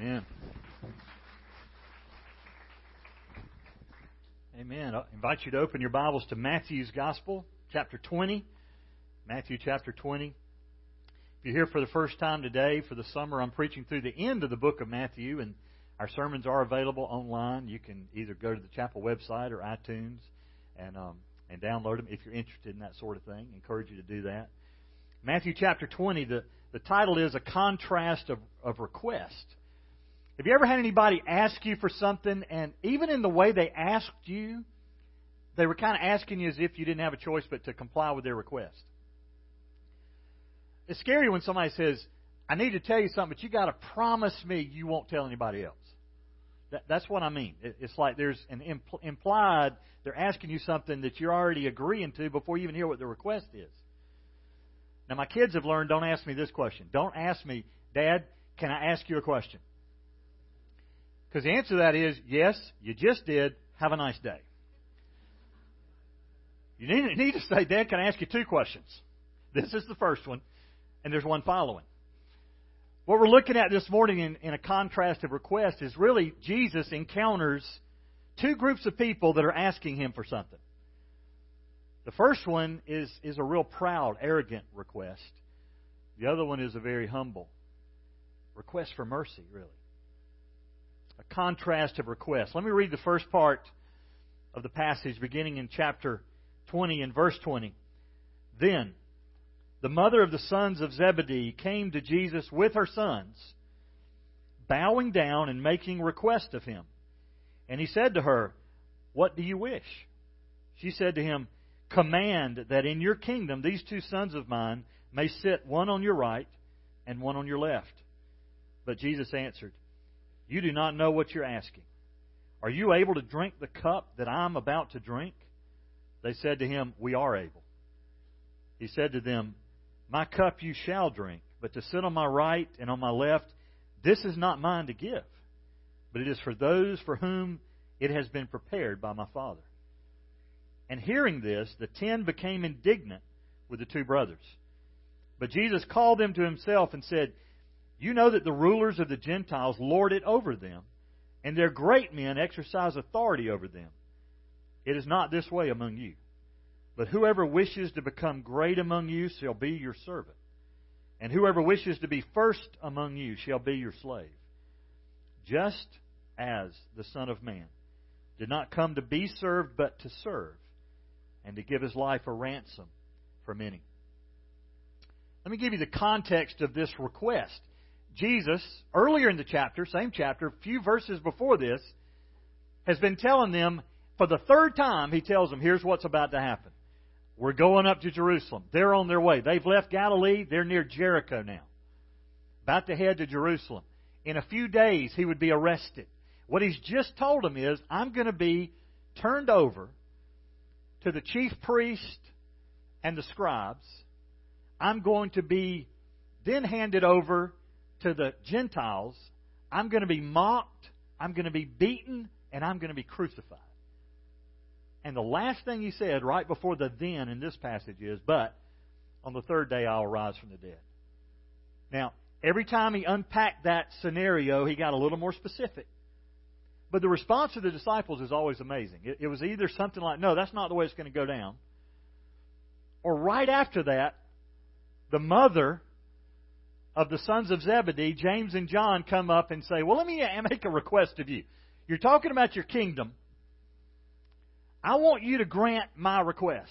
Amen. Amen. I invite you to open your Bibles to Matthew's Gospel, chapter 20. Matthew chapter 20. If you're here for the first time today, for the summer, I'm preaching through the end of the book of Matthew, and our sermons are available online. You can either go to the chapel website or iTunes and um, and download them if you're interested in that sort of thing. I encourage you to do that. Matthew chapter 20, the, the title is A Contrast of, of Request. Have you ever had anybody ask you for something, and even in the way they asked you, they were kind of asking you as if you didn't have a choice but to comply with their request? It's scary when somebody says, I need to tell you something, but you got to promise me you won't tell anybody else. That, that's what I mean. It, it's like there's an impl- implied, they're asking you something that you're already agreeing to before you even hear what the request is. Now, my kids have learned don't ask me this question. Don't ask me, Dad, can I ask you a question? Because the answer to that is yes, you just did. Have a nice day. You need, need to say, Dad, can I ask you two questions? This is the first one, and there's one following. What we're looking at this morning in, in a contrast of request is really Jesus encounters two groups of people that are asking him for something. The first one is, is a real proud, arrogant request. The other one is a very humble request for mercy, really a contrast of requests. Let me read the first part of the passage beginning in chapter 20 and verse 20. Then the mother of the sons of Zebedee came to Jesus with her sons, bowing down and making request of him. And he said to her, What do you wish? She said to him, Command that in your kingdom these two sons of mine may sit one on your right and one on your left. But Jesus answered, you do not know what you're asking. Are you able to drink the cup that I'm about to drink? They said to him, We are able. He said to them, My cup you shall drink, but to sit on my right and on my left, this is not mine to give, but it is for those for whom it has been prepared by my Father. And hearing this, the ten became indignant with the two brothers. But Jesus called them to himself and said, you know that the rulers of the Gentiles lord it over them, and their great men exercise authority over them. It is not this way among you. But whoever wishes to become great among you shall be your servant. And whoever wishes to be first among you shall be your slave. Just as the Son of Man did not come to be served, but to serve, and to give his life a ransom for many. Let me give you the context of this request. Jesus, earlier in the chapter, same chapter, a few verses before this, has been telling them, for the third time, he tells them, here's what's about to happen. We're going up to Jerusalem. They're on their way. They've left Galilee. They're near Jericho now. About to head to Jerusalem. In a few days, he would be arrested. What he's just told them is, I'm going to be turned over to the chief priest and the scribes. I'm going to be then handed over to the Gentiles, I'm going to be mocked, I'm going to be beaten, and I'm going to be crucified. And the last thing he said right before the then in this passage is, But on the third day I'll rise from the dead. Now, every time he unpacked that scenario, he got a little more specific. But the response of the disciples is always amazing. It, was either something like, No, that's not the way it's going to go down. Or right after that, the mother of the sons of Zebedee, James and John, come up and say, Well, let me uh, make a request of you. You're talking about your kingdom. I want you to grant my request.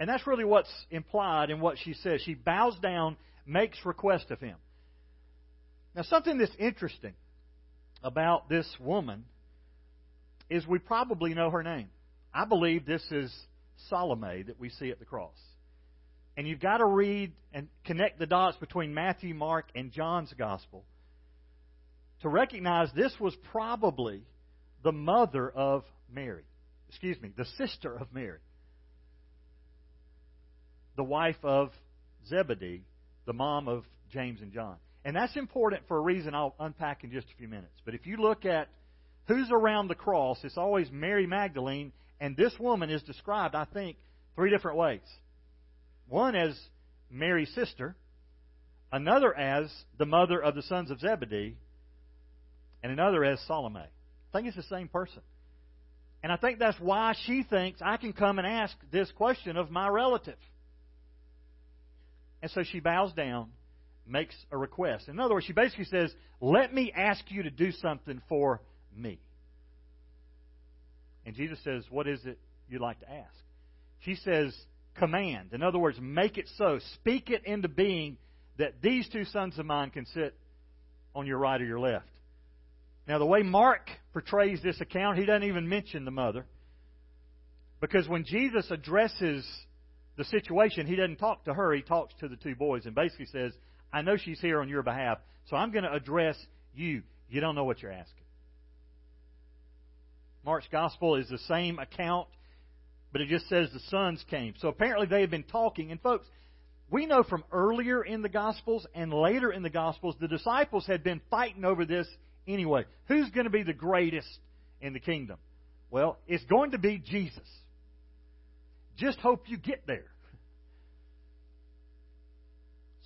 And that's really what's implied in what she says. She bows down, makes request of him. Now, something that's interesting about this woman is we probably know her name. I believe this is Salome that we see at the cross. And you've got to read and connect the dots between Matthew, Mark, and John's gospel to recognize this was probably the mother of Mary. Excuse me, the sister of Mary. The wife of Zebedee, the mom of James and John. And that's important for a reason I'll unpack in just a few minutes. But if you look at who's around the cross, it's always Mary Magdalene, and this woman is described, I think, three different ways. One as Mary's sister, another as the mother of the sons of Zebedee, and another as Salome. I think it's the same person. And I think that's why she thinks I can come and ask this question of my relative. And so she bows down, makes a request. In other words, she basically says, Let me ask you to do something for me. And Jesus says, What is it you'd like to ask? She says, Command. In other words, make it so. Speak it into being that these two sons of mine can sit on your right or your left. Now, the way Mark portrays this account, he doesn't even mention the mother. Because when Jesus addresses the situation, he doesn't talk to her, he talks to the two boys and basically says, I know she's here on your behalf, so I'm going to address you. You don't know what you're asking. Mark's gospel is the same account, but it just says the sons came. So apparently they have been talking. And folks, we know from earlier in the gospels and later in the gospels, the disciples had been fighting over this anyway. Who's going to be the greatest in the kingdom? Well, it's going to be Jesus. Just hope you get there.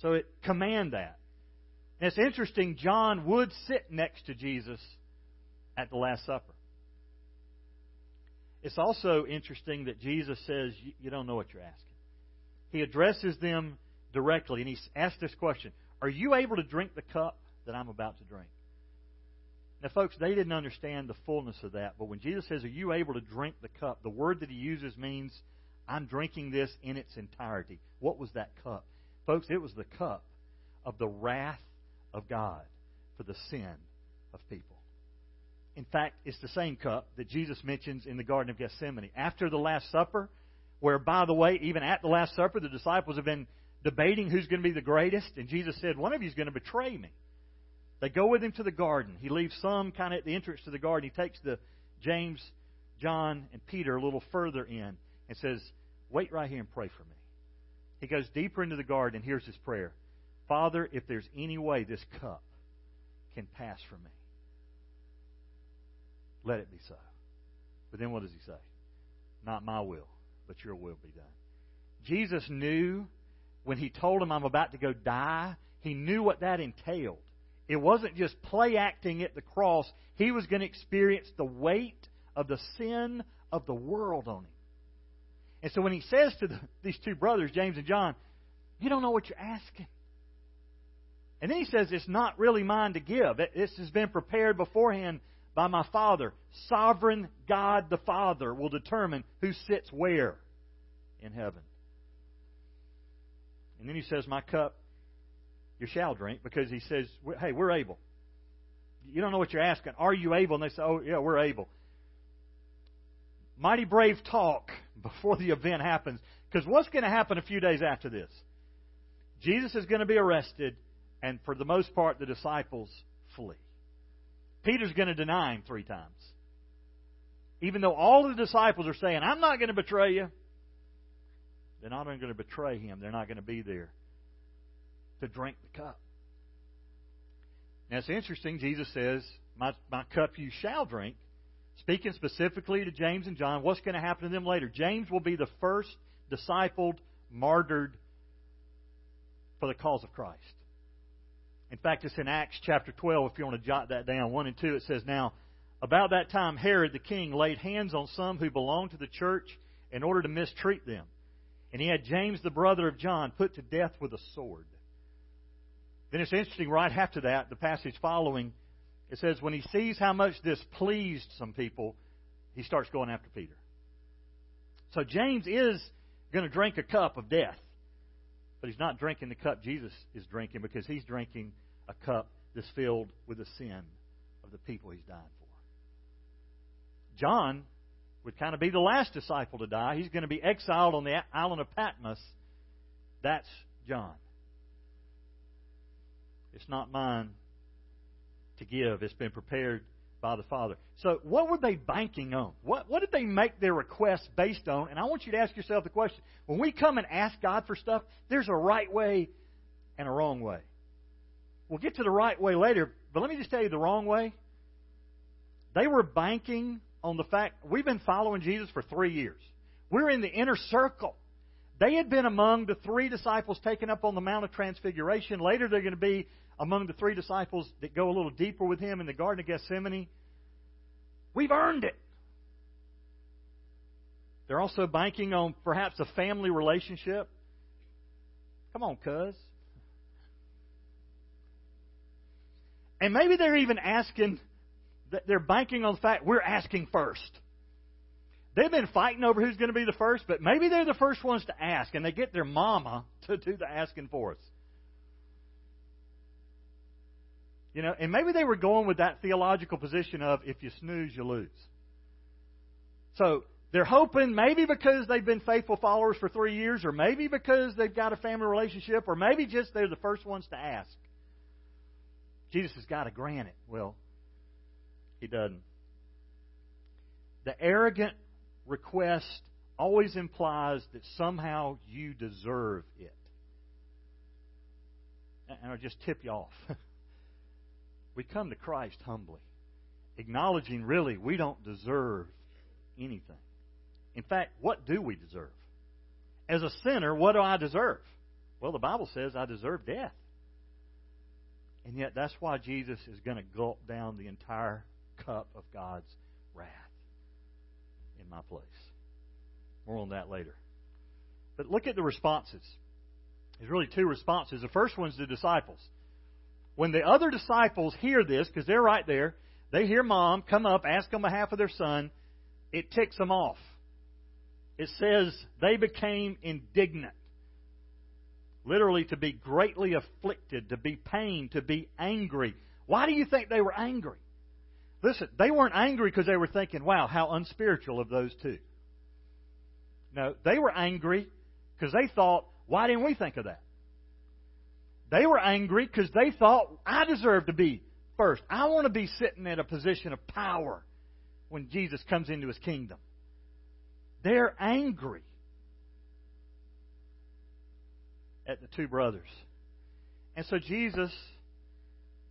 So it command that. And it's interesting, John would sit next to Jesus at the Last Supper. It's also interesting that Jesus says, You don't know what you're asking. He addresses them directly, and he asks this question Are you able to drink the cup that I'm about to drink? Now, folks, they didn't understand the fullness of that, but when Jesus says, Are you able to drink the cup? the word that he uses means, I'm drinking this in its entirety. What was that cup? Folks, it was the cup of the wrath of God for the sin of people. In fact, it's the same cup that Jesus mentions in the Garden of Gethsemane. After the Last Supper, where, by the way, even at the Last Supper, the disciples have been debating who's going to be the greatest, and Jesus said, One of you is going to betray me. They go with him to the garden. He leaves some kind of at the entrance to the garden. He takes the James, John, and Peter a little further in and says, Wait right here and pray for me. He goes deeper into the garden, and here's his prayer Father, if there's any way this cup can pass from me, let it be so. But then what does he say? Not my will, but your will be done. Jesus knew when he told him, I'm about to go die, he knew what that entailed. It wasn't just play acting at the cross, he was going to experience the weight of the sin of the world on him. And so when he says to the, these two brothers, James and John, you don't know what you're asking. And then he says, it's not really mine to give. This has been prepared beforehand by my Father. Sovereign God the Father will determine who sits where in heaven. And then he says, My cup you shall drink, because he says, Hey, we're able. You don't know what you're asking. Are you able? And they say, Oh, yeah, we're able. Mighty brave talk before the event happens. Because what's going to happen a few days after this? Jesus is going to be arrested, and for the most part, the disciples flee. Peter's going to deny him three times. Even though all the disciples are saying, I'm not going to betray you, they're not going to betray him. They're not going to be there to drink the cup. Now it's interesting, Jesus says, My, my cup you shall drink. Speaking specifically to James and John, what's going to happen to them later? James will be the first discipled, martyred for the cause of Christ. In fact, it's in Acts chapter 12, if you want to jot that down. 1 and 2, it says, Now, about that time, Herod the king laid hands on some who belonged to the church in order to mistreat them. And he had James, the brother of John, put to death with a sword. Then it's interesting, right after that, the passage following, it says, When he sees how much this pleased some people, he starts going after Peter. So James is going to drink a cup of death. But he's not drinking the cup Jesus is drinking because he's drinking a cup that's filled with the sin of the people he's dying for. John would kind of be the last disciple to die. He's going to be exiled on the island of Patmos. That's John. It's not mine to give. It's been prepared by the Father. So, what were they banking on? What, what did they make their request based on? And I want you to ask yourself the question when we come and ask God for stuff, there's a right way and a wrong way. We'll get to the right way later, but let me just tell you the wrong way. They were banking on the fact we've been following Jesus for three years. We're in the inner circle. They had been among the three disciples taken up on the Mount of Transfiguration. Later, they're going to be among the three disciples that go a little deeper with him in the Garden of Gethsemane. We've earned it. They're also banking on perhaps a family relationship. Come on, cuz. And maybe they're even asking, that they're banking on the fact we're asking first. They've been fighting over who's going to be the first, but maybe they're the first ones to ask, and they get their mama to do the asking for us. You know, and maybe they were going with that theological position of if you snooze, you lose. So they're hoping maybe because they've been faithful followers for three years, or maybe because they've got a family relationship, or maybe just they're the first ones to ask. Jesus has got to grant it. Well, he doesn't. The arrogant request always implies that somehow you deserve it. And I'll just tip you off. we come to Christ humbly, acknowledging really we don't deserve anything. In fact, what do we deserve? As a sinner, what do I deserve? Well, the Bible says I deserve death. And yet, that's why Jesus is going to gulp down the entire cup of God's wrath in my place. More on that later. But look at the responses. There's really two responses. The first one's the disciples. When the other disciples hear this, because they're right there, they hear mom come up, ask on behalf of their son, it ticks them off. It says they became indignant. Literally, to be greatly afflicted, to be pained, to be angry. Why do you think they were angry? Listen, they weren't angry because they were thinking, wow, how unspiritual of those two. No, they were angry because they thought, why didn't we think of that? They were angry because they thought, I deserve to be first. I want to be sitting in a position of power when Jesus comes into his kingdom. They're angry at the two brothers. And so Jesus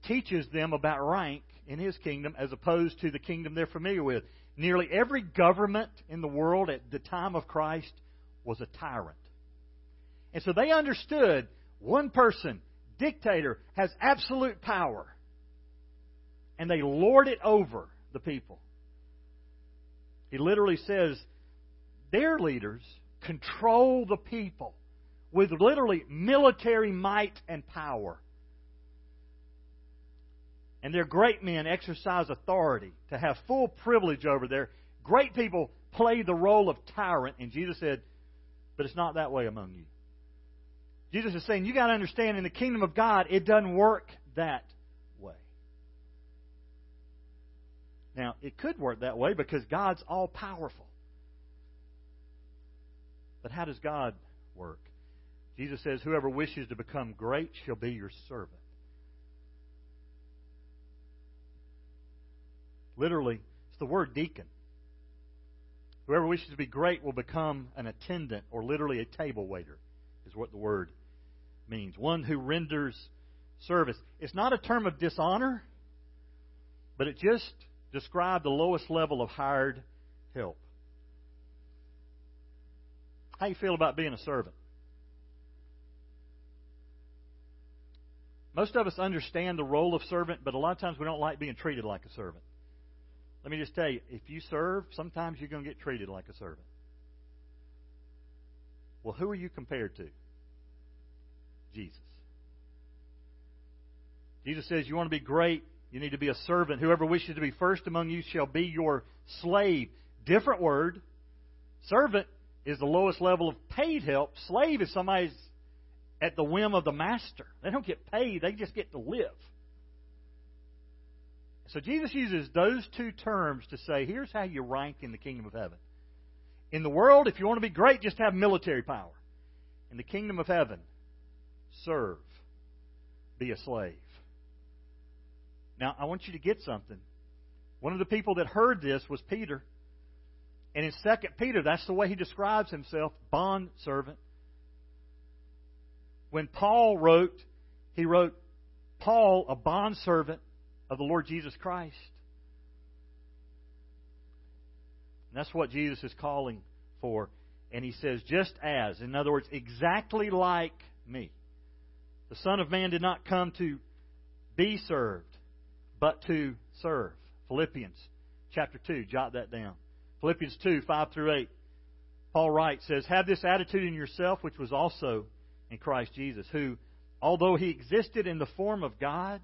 teaches them about rank in his kingdom as opposed to the kingdom they're familiar with. Nearly every government in the world at the time of Christ was a tyrant. And so they understood one person dictator has absolute power. And they lord it over the people. He literally says their leaders control the people with literally military might and power. And their great men exercise authority to have full privilege over their great people play the role of tyrant. And Jesus said, But it's not that way among you. Jesus is saying, you got to understand in the kingdom of God, it doesn't work that way. Now, it could work that way because God's all powerful. But how does God work? Jesus says, Whoever wishes to become great shall be your servant. Literally, it's the word deacon. Whoever wishes to be great will become an attendant or literally a table waiter, is what the word means one who renders service. It's not a term of dishonor, but it just describes the lowest level of hired help. How you feel about being a servant? Most of us understand the role of servant, but a lot of times we don't like being treated like a servant. Let me just tell you, if you serve, sometimes you're going to get treated like a servant. Well, who are you compared to? Jesus. Jesus says, You want to be great, you need to be a servant. Whoever wishes to be first among you shall be your slave. Different word. Servant is the lowest level of paid help. Slave is somebody's at the whim of the master. They don't get paid, they just get to live. So Jesus uses those two terms to say, here's how you rank in the kingdom of heaven. In the world, if you want to be great, just have military power. In the kingdom of heaven, serve, be a slave. Now, I want you to get something. One of the people that heard this was Peter. And in 2 Peter, that's the way he describes himself bond servant. When Paul wrote, he wrote, Paul, a bond servant of the Lord Jesus Christ. And that's what Jesus is calling for And he says, just as. In other words, exactly like me. The Son of Man did not come to be served, but to serve. Philippians chapter 2, jot that down. Philippians 2, 5 through 8. Paul writes, says, Have this attitude in yourself, which was also in Christ Jesus, who, although he existed in the form of God,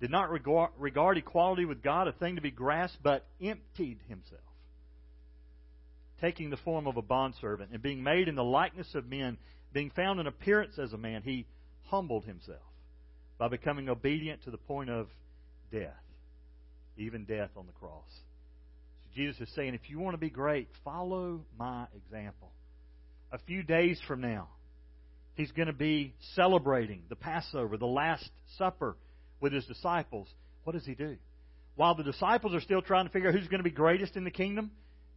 did not regard equality with God a thing to be grasped, but emptied himself, taking the form of a bondservant, and being made in the likeness of men, being found in appearance as a man, he humbled himself by becoming obedient to the point of death, even death on the cross. So Jesus is saying, if you want to be great, follow my example. A few days from now, he's going to be celebrating the Passover, the Last Supper with his disciples. What does he do? While the disciples are still trying to figure out who's going to be greatest in the kingdom,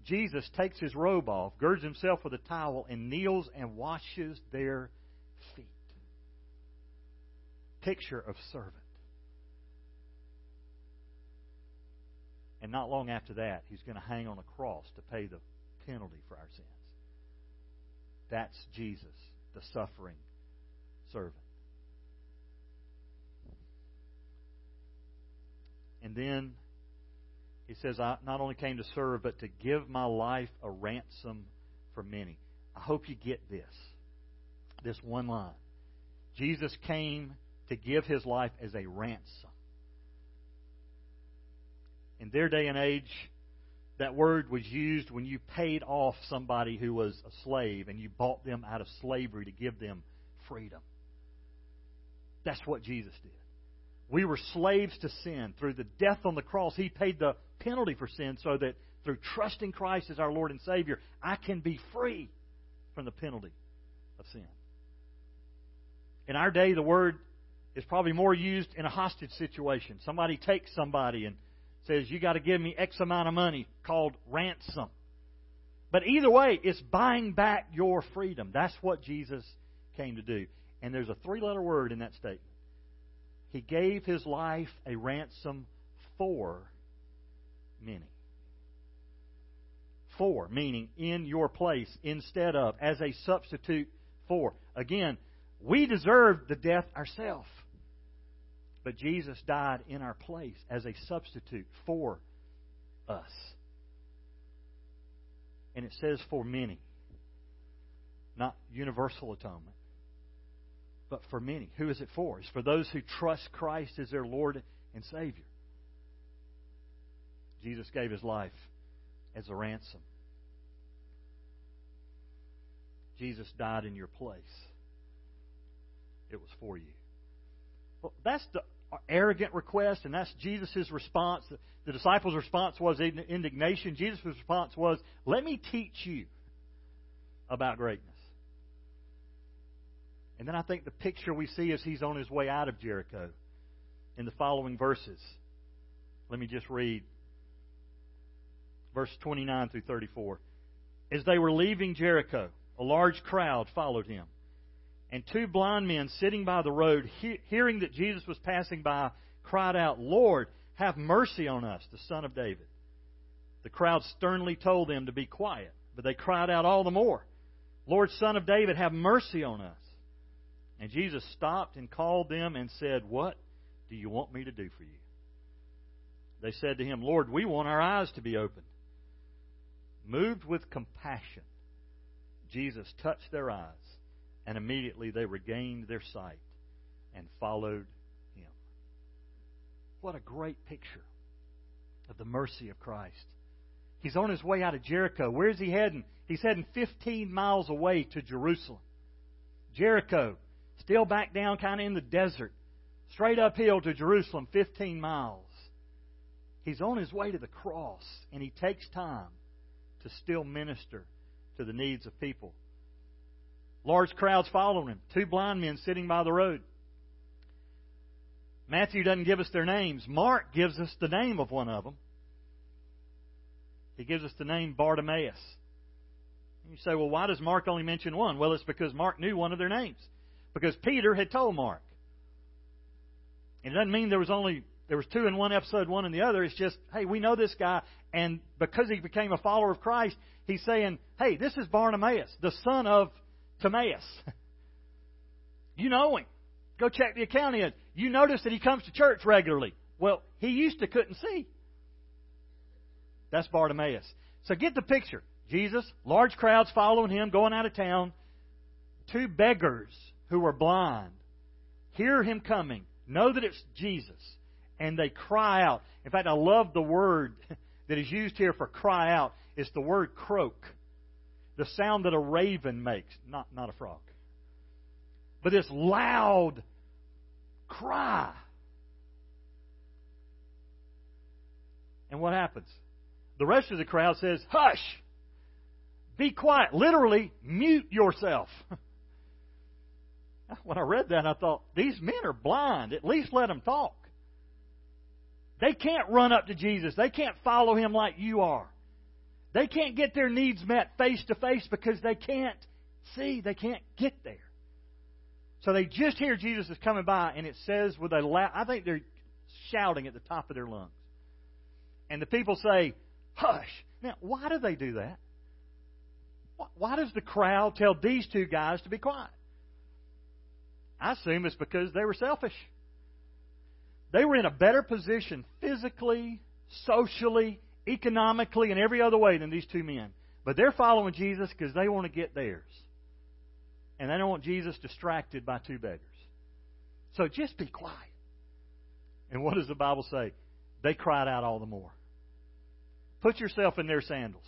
Jesus takes his robe off, girds himself with a towel, and kneels and washes their feet picture of servant. And not long after that, he's going to hang on a cross to pay the penalty for our sins. That's Jesus, the suffering servant. And then he says, I not only came to serve, but to give my life a ransom for many. I hope you get this. This one line. Jesus came to give his life as a ransom. In their day and age, that word was used when you paid off somebody who was a slave and you bought them out of slavery to give them freedom. That's what Jesus did. We were slaves to sin. Through the death on the cross, He paid the penalty for sin so that through trusting Christ as our Lord and Savior, I can be free from the penalty of sin. In our day, the word is probably more used in a hostage situation. Somebody takes somebody and says, You got to give me X amount of money, called ransom. But either way, it's buying back your freedom. That's what Jesus came to do. And there's a three letter word in that statement. He gave his life a ransom for many. For, meaning in your place, instead of, as a substitute for. Again, we deserve the death ourselves. But Jesus died in our place as a substitute for us. And it says for many, not universal atonement, but for many. Who is it for? It's for those who trust Christ as their Lord and Savior. Jesus gave his life as a ransom. Jesus died in your place. It was for you. Well, that's the arrogant request, and that's Jesus' response. The disciples' response was indignation. Jesus' response was, Let me teach you about greatness. And then I think the picture we see is he's on his way out of Jericho in the following verses. Let me just read verse 29 through 34. As they were leaving Jericho, a large crowd followed him and two blind men sitting by the road, he- hearing that Jesus was passing by, cried out, Lord, have mercy on us, the Son of David. The crowd sternly told them to be quiet, but they cried out all the more, Lord, Son of David, have mercy on us. And Jesus stopped and called them and said, What do you want me to do for you? They said to him, Lord, we want our eyes to be opened. Moved with compassion, Jesus touched their eyes and immediately they regained their sight and followed him. What a great picture of the mercy of Christ. He's on his way out of Jericho. Where's he heading? He's heading 15 miles away to Jerusalem. Jericho, still back down kind of in the desert, straight uphill to Jerusalem, 15 miles. He's on his way to the cross, and he takes time to still minister to the needs of people. Large crowds following him. Two blind men sitting by the road. Matthew doesn't give us their names. Mark gives us the name of one of them. He gives us the name Bartimaeus. You say, well, why does Mark only mention one? Well, it's because Mark knew one of their names. Because Peter had told Mark. And it doesn't mean there was only there was two in one episode, one in the other. It's just, hey, we know this guy, and because he became a follower of Christ, he's saying, hey, this is Bartimaeus, the son of Timaeus. you know him. Go check the account in. You notice that he comes to church regularly. Well, he used to couldn't see. That's Bartimaeus. So get the picture. Jesus, large crowds following him, going out of town. Two beggars who were blind hear him coming, know that it's Jesus, and they cry out. In fact, I love the word that is used here for cry out. It's the word croak, the sound that a raven makes, not, not a frog. But this loud cry. And what happens? The rest of the crowd says, Hush! Be quiet. Literally, mute yourself. when I read that, I thought, these men are blind. At least let them talk. They can't run up to Jesus. They can't follow him like you are. They can't get their needs met face to face because they can't see. They can't get there. So they just hear Jesus is coming by, and it says with a loud, I think they're shouting at the top of their lungs. And the people say, Hush. Now, why do they do that? Why does the crowd tell these two guys to be quiet? I assume it's because they were selfish. They were in a better position physically, socially, economically, and every other way than these two men. But they're following Jesus because they want to get theirs. And they don't want Jesus distracted by two beggars. So just be quiet. And what does the Bible say? They cried out all the more. Put yourself in their sandals.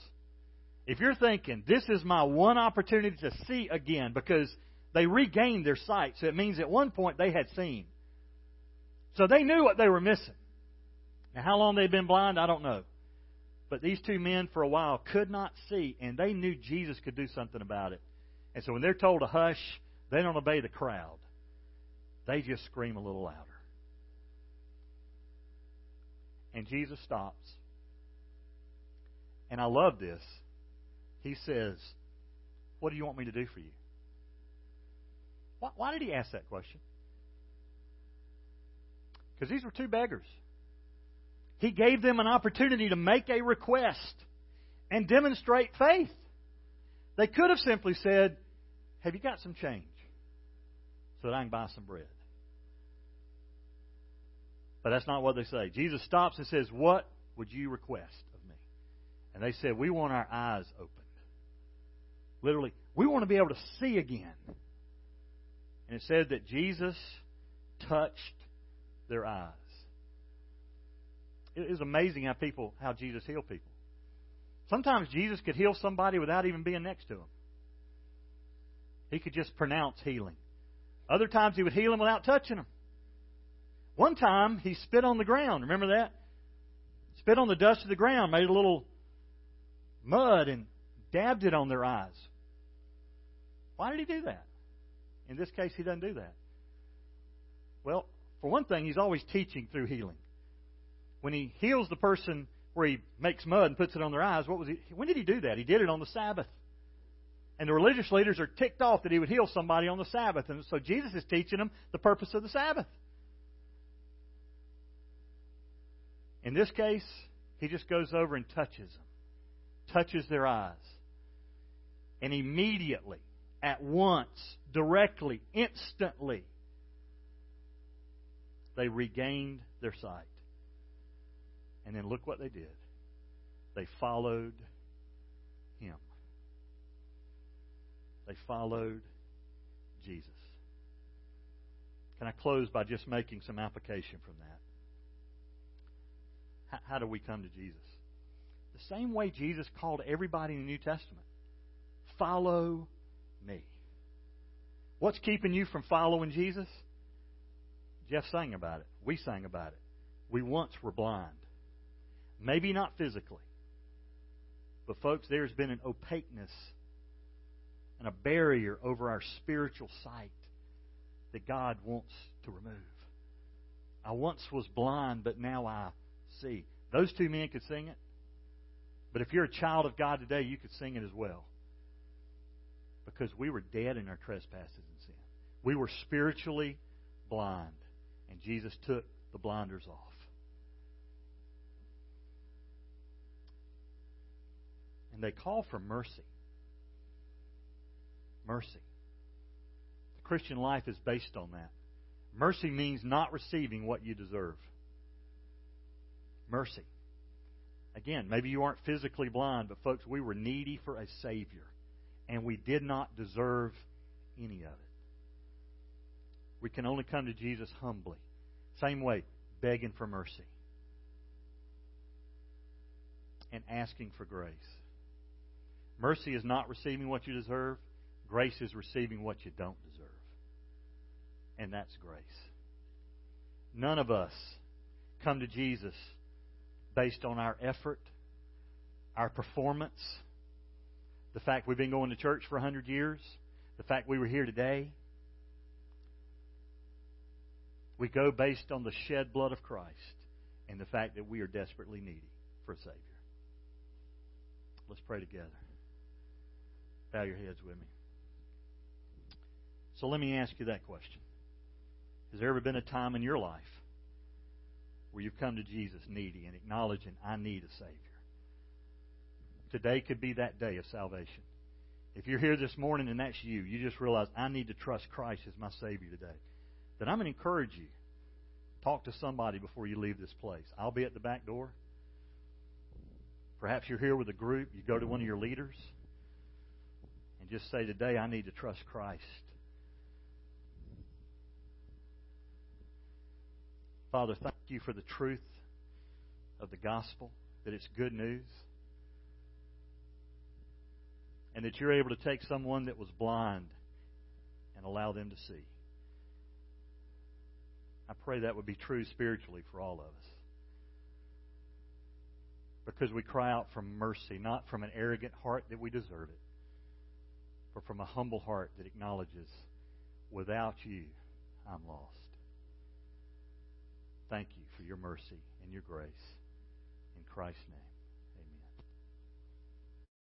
If you're thinking, this is my one opportunity to see again, because they regained their sight, so it means at one point they had seen. So they knew what they were missing. Now, how long they'd been blind, I don't know. But these two men, for a while, could not see, and they knew Jesus could do something about it. And so when they're told to hush, they don't obey the crowd. They just scream a little louder. And Jesus stops. And I love this. He says, What do you want me to do for you? Why, why did he ask that question? Because these were two beggars. He gave them an opportunity to make a request and demonstrate faith. They could have simply said, Have you got some change so that I can buy some bread? But that's not what they say. Jesus stops and says, What would you request of me? And they said, We want our eyes opened. Literally, we want to be able to see again. And it said that Jesus touched their eyes. It is amazing how people how Jesus healed people. Sometimes Jesus could heal somebody without even being next to him. He could just pronounce healing. Other times he would heal them without touching them. One time he spit on the ground. Remember that? Spit on the dust of the ground, made a little mud, and dabbed it on their eyes. Why did he do that? In this case, he doesn't do that. Well, for one thing, he's always teaching through healing. When he heals the person where he makes mud and puts it on their eyes, what was he? When did he do that? He did it on the Sabbath. And the religious leaders are ticked off that he would heal somebody on the Sabbath. And so Jesus is teaching them the purpose of the Sabbath. In this case, he just goes over and touches them, touches their eyes. And immediately, at once, directly, instantly, they regained their sight. And then look what they did. They followed him. They followed Jesus. Can I close by just making some application from that? How, do we come to Jesus? The same way Jesus called everybody in the New Testament follow me. What's keeping you from following Jesus? Jeff sang about it. We sang about it. We once were blind. Maybe not physically. But, folks, there's been an opaqueness and a barrier over our spiritual sight that God wants to remove. I once was blind, but now I see. Those two men could sing it. But if you're a child of God today, you could sing it as well because we were dead in our trespasses and sin. We were spiritually blind, and Jesus took the blinders off. And they call for mercy. Mercy. The Christian life is based on that. Mercy means not receiving what you deserve. Mercy. Again, maybe you aren't physically blind, but folks, we were needy for a Savior, and we did not deserve any of it. We can only come to Jesus humbly. Same way, begging for mercy and asking for grace. Mercy is not receiving what you deserve, grace is receiving what you don't deserve. And that's grace. None of us come to Jesus based on our effort, our performance, the fact we've been going to church for a hundred years, the fact we were here today. We go based on the shed blood of Christ and the fact that we are desperately needy for a Savior. Let's pray together. Bow your heads with me. So let me ask you that question. Has there ever been a time in your life where you've come to Jesus needy and acknowledging, I need a Savior. Today could be that day of salvation. If you're here this morning and that's you, you just realize, I need to trust Christ as my Savior today, then I'm going to encourage you. Talk to somebody before you leave this place. I'll be at the back door. Perhaps you're here with a group. You go to one of your leaders and just say, Today I need to trust Christ. Father, thank you for the truth of the gospel, that it's good news, and that you're able to take someone that was blind and allow them to see. I pray that would be true spiritually for all of us. Because we cry out from mercy, not from an arrogant heart that we deserve it, but from a humble heart that acknowledges, without you, I'm lost. Thank you for your mercy and your grace. In Christ's name.